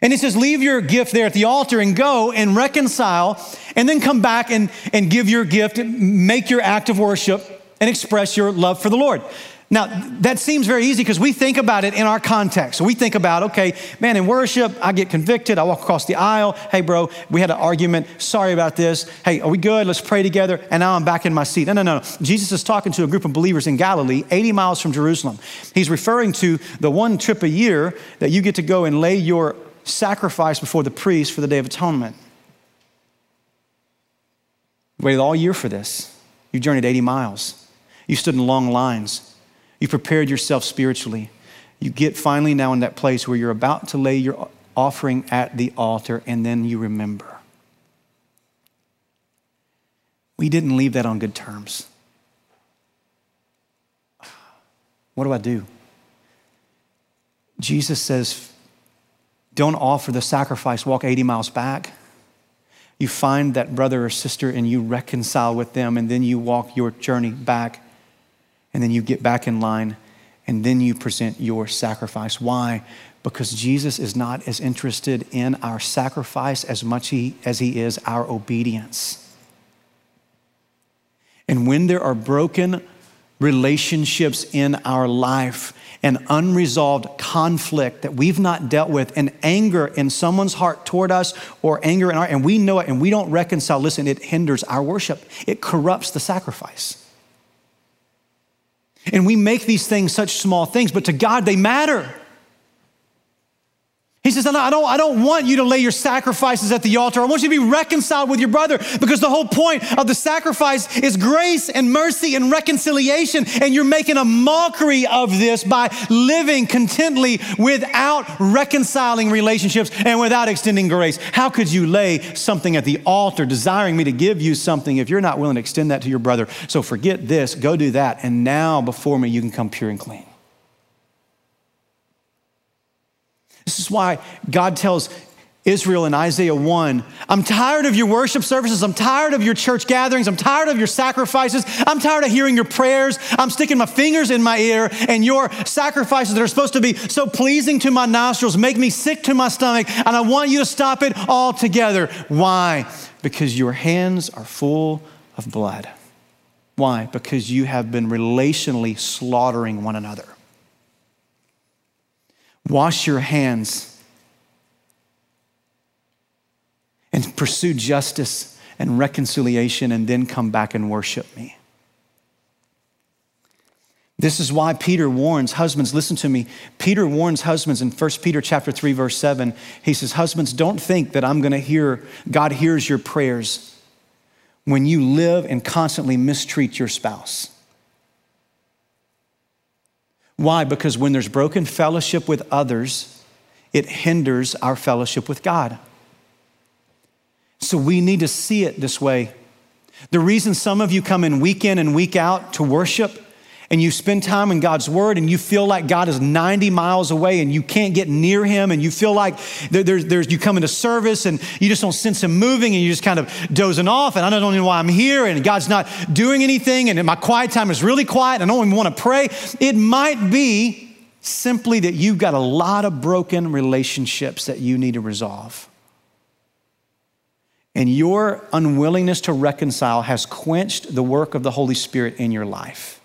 And he says, Leave your gift there at the altar and go and reconcile, and then come back and, and give your gift, make your act of worship, and express your love for the Lord. Now, that seems very easy because we think about it in our context. So we think about, okay, man, in worship, I get convicted. I walk across the aisle. Hey, bro, we had an argument. Sorry about this. Hey, are we good? Let's pray together. And now I'm back in my seat. No, no, no. Jesus is talking to a group of believers in Galilee, 80 miles from Jerusalem. He's referring to the one trip a year that you get to go and lay your sacrifice before the priest for the Day of Atonement. You waited all year for this. You journeyed 80 miles. You stood in long lines. You prepared yourself spiritually. You get finally now in that place where you're about to lay your offering at the altar, and then you remember. We didn't leave that on good terms. What do I do? Jesus says, don't offer the sacrifice, walk 80 miles back. You find that brother or sister and you reconcile with them, and then you walk your journey back and then you get back in line, and then you present your sacrifice. Why? Because Jesus is not as interested in our sacrifice as much he, as he is our obedience. And when there are broken relationships in our life, and unresolved conflict that we've not dealt with, and anger in someone's heart toward us, or anger in our, and we know it and we don't reconcile, listen, it hinders our worship. It corrupts the sacrifice. And we make these things such small things, but to God they matter. He says, I don't, I don't want you to lay your sacrifices at the altar. I want you to be reconciled with your brother because the whole point of the sacrifice is grace and mercy and reconciliation. And you're making a mockery of this by living contently without reconciling relationships and without extending grace. How could you lay something at the altar desiring me to give you something if you're not willing to extend that to your brother? So forget this, go do that. And now before me, you can come pure and clean. This is why God tells Israel in Isaiah 1 I'm tired of your worship services. I'm tired of your church gatherings. I'm tired of your sacrifices. I'm tired of hearing your prayers. I'm sticking my fingers in my ear, and your sacrifices that are supposed to be so pleasing to my nostrils make me sick to my stomach, and I want you to stop it altogether. Why? Because your hands are full of blood. Why? Because you have been relationally slaughtering one another. Wash your hands and pursue justice and reconciliation and then come back and worship me. This is why Peter warns husbands, listen to me. Peter warns husbands in 1 Peter chapter 3 verse 7. He says, "Husbands, don't think that I'm going to hear God hears your prayers when you live and constantly mistreat your spouse." Why? Because when there's broken fellowship with others, it hinders our fellowship with God. So we need to see it this way. The reason some of you come in week in and week out to worship and you spend time in God's Word and you feel like God is 90 miles away and you can't get near Him and you feel like there, there's, there's, you come into service and you just don't sense Him moving and you're just kind of dozing off and I don't know why I'm here and God's not doing anything and my quiet time is really quiet and I don't even want to pray. It might be simply that you've got a lot of broken relationships that you need to resolve. And your unwillingness to reconcile has quenched the work of the Holy Spirit in your life.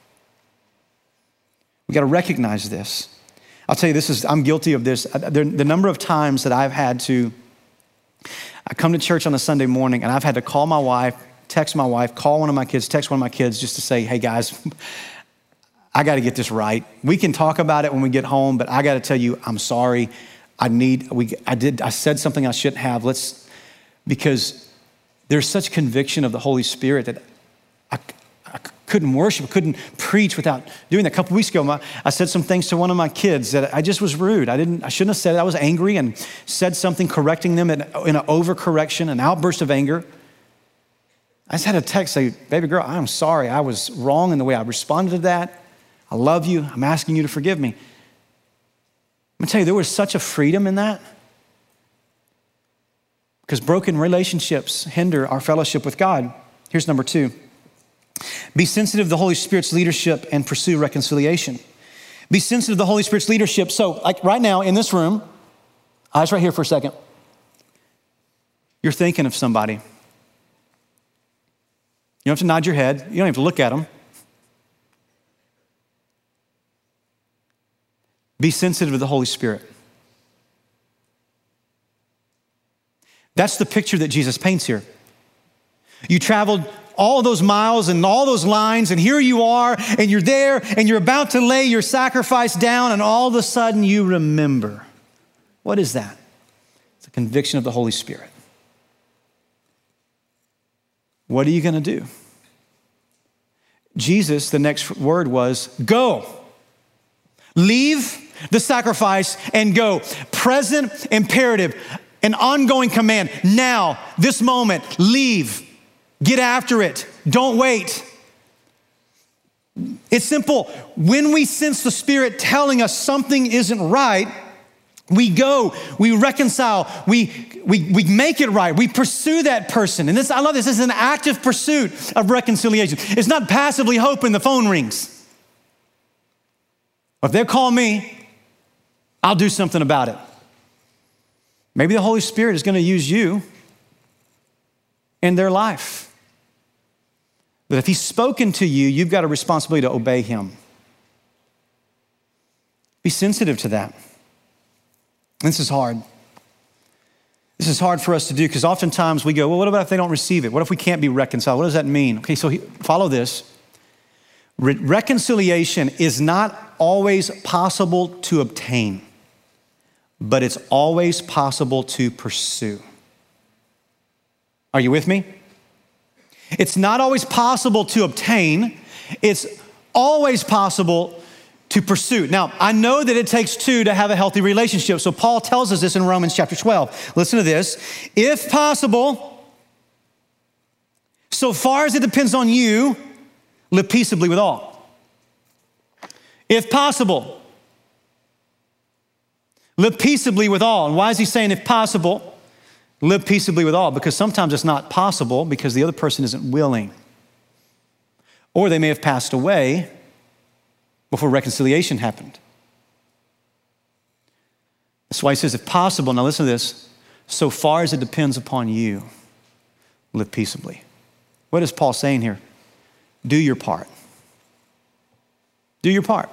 We got to recognize this. I'll tell you, this is, I'm guilty of this. Uh, the number of times that I've had to, I come to church on a Sunday morning and I've had to call my wife, text my wife, call one of my kids, text one of my kids just to say, hey guys, I got to get this right. We can talk about it when we get home, but I got to tell you, I'm sorry. I need, we, I did, I said something I shouldn't have. Let's, because there's such conviction of the Holy Spirit that couldn't worship, couldn't preach without doing that. A couple weeks ago, my, I said some things to one of my kids that I just was rude. I didn't, I shouldn't have said it. I was angry and said something correcting them in, in an overcorrection, an outburst of anger. I just had a text say, baby girl, I'm sorry. I was wrong in the way I responded to that. I love you. I'm asking you to forgive me. I'm gonna tell you, there was such a freedom in that. Because broken relationships hinder our fellowship with God. Here's number two. Be sensitive to the Holy Spirit's leadership and pursue reconciliation. Be sensitive to the Holy Spirit's leadership. So, like right now in this room, ah, eyes right here for a second. You're thinking of somebody. You don't have to nod your head, you don't have to look at them. Be sensitive to the Holy Spirit. That's the picture that Jesus paints here. You traveled all those miles and all those lines, and here you are, and you're there, and you're about to lay your sacrifice down, and all of a sudden you remember. What is that? It's a conviction of the Holy Spirit. What are you going to do? Jesus, the next word was go. Leave the sacrifice and go. Present imperative, an ongoing command. Now, this moment, leave. Get after it. Don't wait. It's simple. When we sense the Spirit telling us something isn't right, we go, we reconcile, we, we, we make it right, we pursue that person. And this, I love this, this is an active pursuit of reconciliation. It's not passively hoping the phone rings. If they call me, I'll do something about it. Maybe the Holy Spirit is going to use you in their life. But if He's spoken to you, you've got a responsibility to obey Him. Be sensitive to that. This is hard. This is hard for us to do because oftentimes we go, well, what about if they don't receive it? What if we can't be reconciled? What does that mean? Okay, so follow this. Re- reconciliation is not always possible to obtain, but it's always possible to pursue. Are you with me? It's not always possible to obtain, it's always possible to pursue. Now, I know that it takes two to have a healthy relationship. So Paul tells us this in Romans chapter 12. Listen to this. If possible, so far as it depends on you, live peaceably with all. If possible, live peaceably with all. And why is he saying if possible? Live peaceably with all because sometimes it's not possible because the other person isn't willing. Or they may have passed away before reconciliation happened. That's why he says, if possible, now listen to this, so far as it depends upon you, live peaceably. What is Paul saying here? Do your part. Do your part.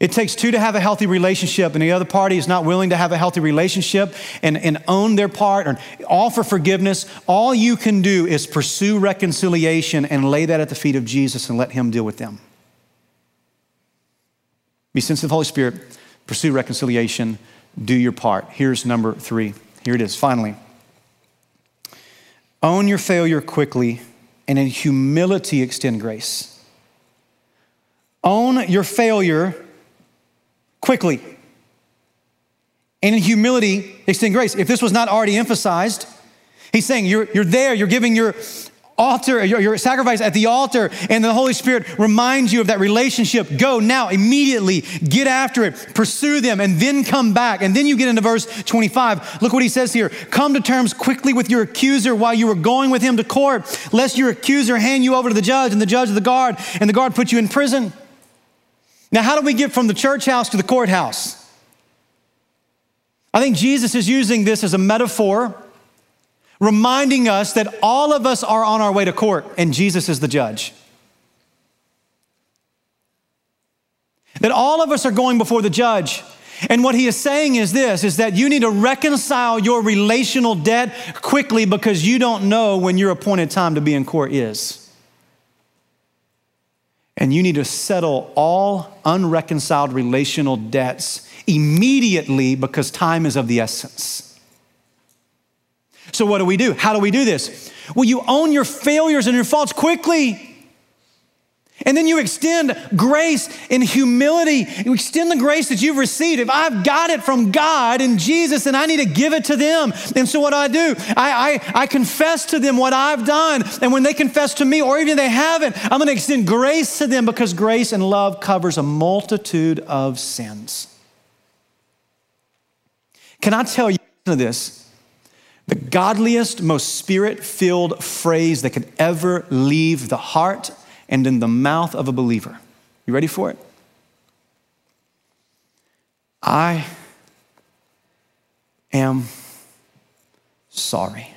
It takes two to have a healthy relationship, and the other party is not willing to have a healthy relationship and, and own their part or offer forgiveness. All you can do is pursue reconciliation and lay that at the feet of Jesus and let Him deal with them. Be sensitive Holy Spirit, pursue reconciliation, do your part. Here's number three. Here it is, finally. Own your failure quickly and in humility extend grace. Own your failure quickly. And in humility, extend grace. If this was not already emphasized, he's saying you're, you're there, you're giving your altar, your, your sacrifice at the altar, and the Holy Spirit reminds you of that relationship. Go now, immediately, get after it, pursue them, and then come back. And then you get into verse 25. Look what he says here Come to terms quickly with your accuser while you are going with him to court, lest your accuser hand you over to the judge, and the judge to the guard, and the guard put you in prison. Now, how do we get from the church house to the courthouse? I think Jesus is using this as a metaphor, reminding us that all of us are on our way to court and Jesus is the judge. That all of us are going before the judge. And what he is saying is this is that you need to reconcile your relational debt quickly because you don't know when your appointed time to be in court is and you need to settle all unreconciled relational debts immediately because time is of the essence. So, what do we do? How do we do this? Well, you own your failures and your faults quickly. And then you extend grace in humility. You extend the grace that you've received. If I've got it from God and Jesus, and I need to give it to them. And so what I do, I, I, I confess to them what I've done. And when they confess to me, or even if they haven't, I'm going to extend grace to them because grace and love covers a multitude of sins. Can I tell you this? The godliest, most spirit filled phrase that could ever leave the heart and in the mouth of a believer. You ready for it? I am sorry.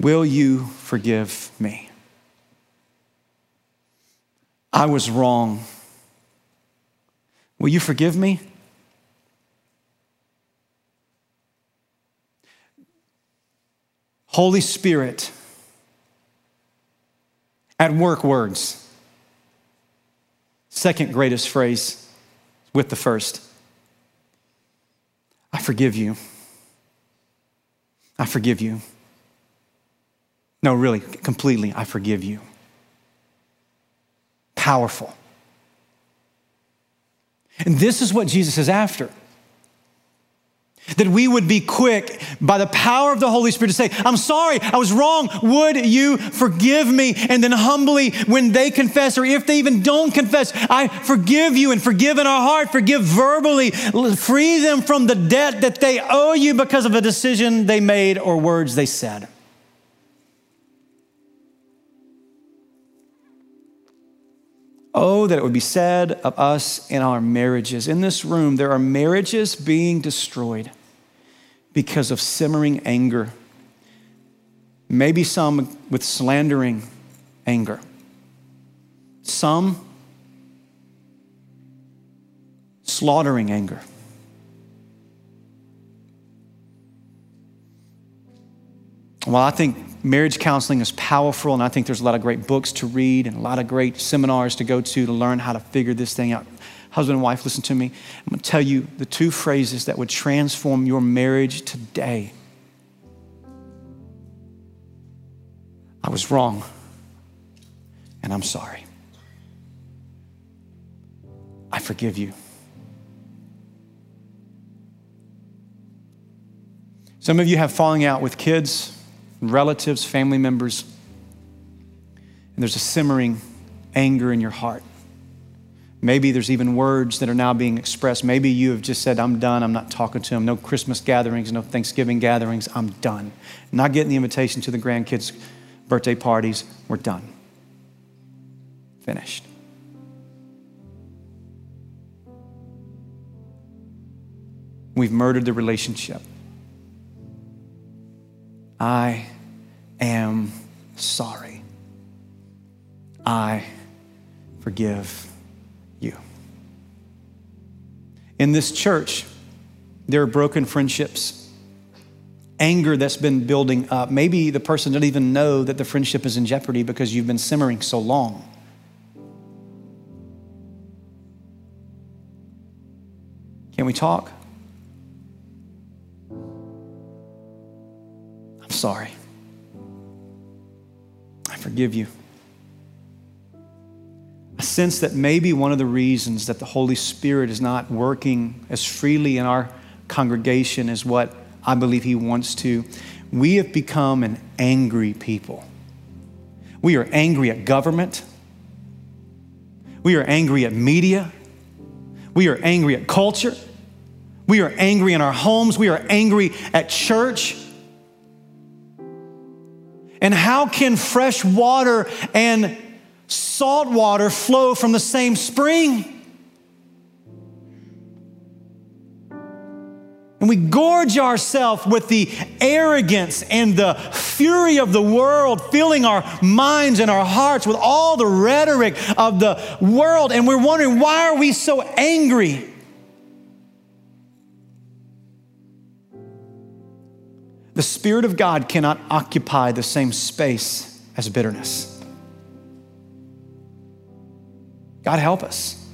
Will you forgive me? I was wrong. Will you forgive me? Holy Spirit, at work words. Second greatest phrase with the first I forgive you. I forgive you. No, really, completely, I forgive you. Powerful. And this is what Jesus is after that we would be quick by the power of the Holy Spirit to say, I'm sorry, I was wrong. Would you forgive me? And then humbly, when they confess, or if they even don't confess, I forgive you and forgive in our heart, forgive verbally, free them from the debt that they owe you because of a decision they made or words they said. Oh, that it would be said of us in our marriages. In this room, there are marriages being destroyed because of simmering anger. Maybe some with slandering anger. Some slaughtering anger. Well, I think marriage counseling is powerful, and I think there's a lot of great books to read and a lot of great seminars to go to to learn how to figure this thing out. Husband and wife, listen to me. I'm going to tell you the two phrases that would transform your marriage today. I was wrong, and I'm sorry. I forgive you. Some of you have falling out with kids relatives, family members, and there's a simmering anger in your heart. Maybe there's even words that are now being expressed. Maybe you have just said, I'm done. I'm not talking to him. No Christmas gatherings, no Thanksgiving gatherings. I'm done. Not getting the invitation to the grandkids' birthday parties. We're done. Finished. We've murdered the relationship. I am sorry. I forgive In this church, there are broken friendships, anger that's been building up. Maybe the person doesn't even know that the friendship is in jeopardy because you've been simmering so long. Can we talk? I'm sorry. I forgive you. I sense that maybe one of the reasons that the Holy Spirit is not working as freely in our congregation as what I believe He wants to. We have become an angry people. We are angry at government. We are angry at media. We are angry at culture. We are angry in our homes. We are angry at church. And how can fresh water and salt water flow from the same spring? And we gorge ourselves with the arrogance and the fury of the world, filling our minds and our hearts with all the rhetoric of the world. And we're wondering, why are we so angry? The Spirit of God cannot occupy the same space as bitterness. God, help us,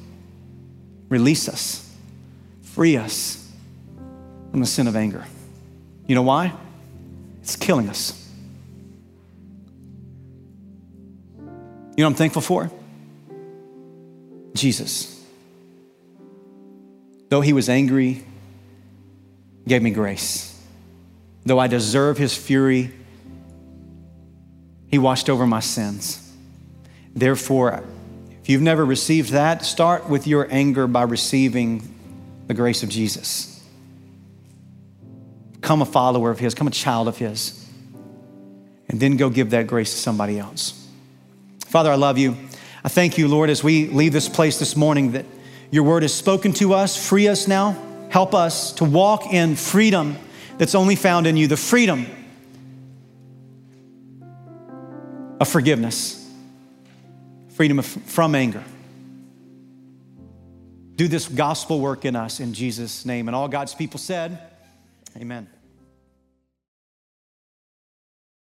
release us, free us from the sin of anger. You know why? It's killing us. You know I'm thankful for? Jesus. Though he was angry, gave me grace. Though I deserve his fury, he washed over my sins. Therefore, if you've never received that, start with your anger by receiving the grace of Jesus. Become a follower of his, become a child of his, and then go give that grace to somebody else. Father, I love you. I thank you, Lord, as we leave this place this morning that your word has spoken to us. Free us now. Help us to walk in freedom that's only found in you the freedom of forgiveness, freedom from anger. Do this gospel work in us in Jesus' name. And all God's people said, Amen.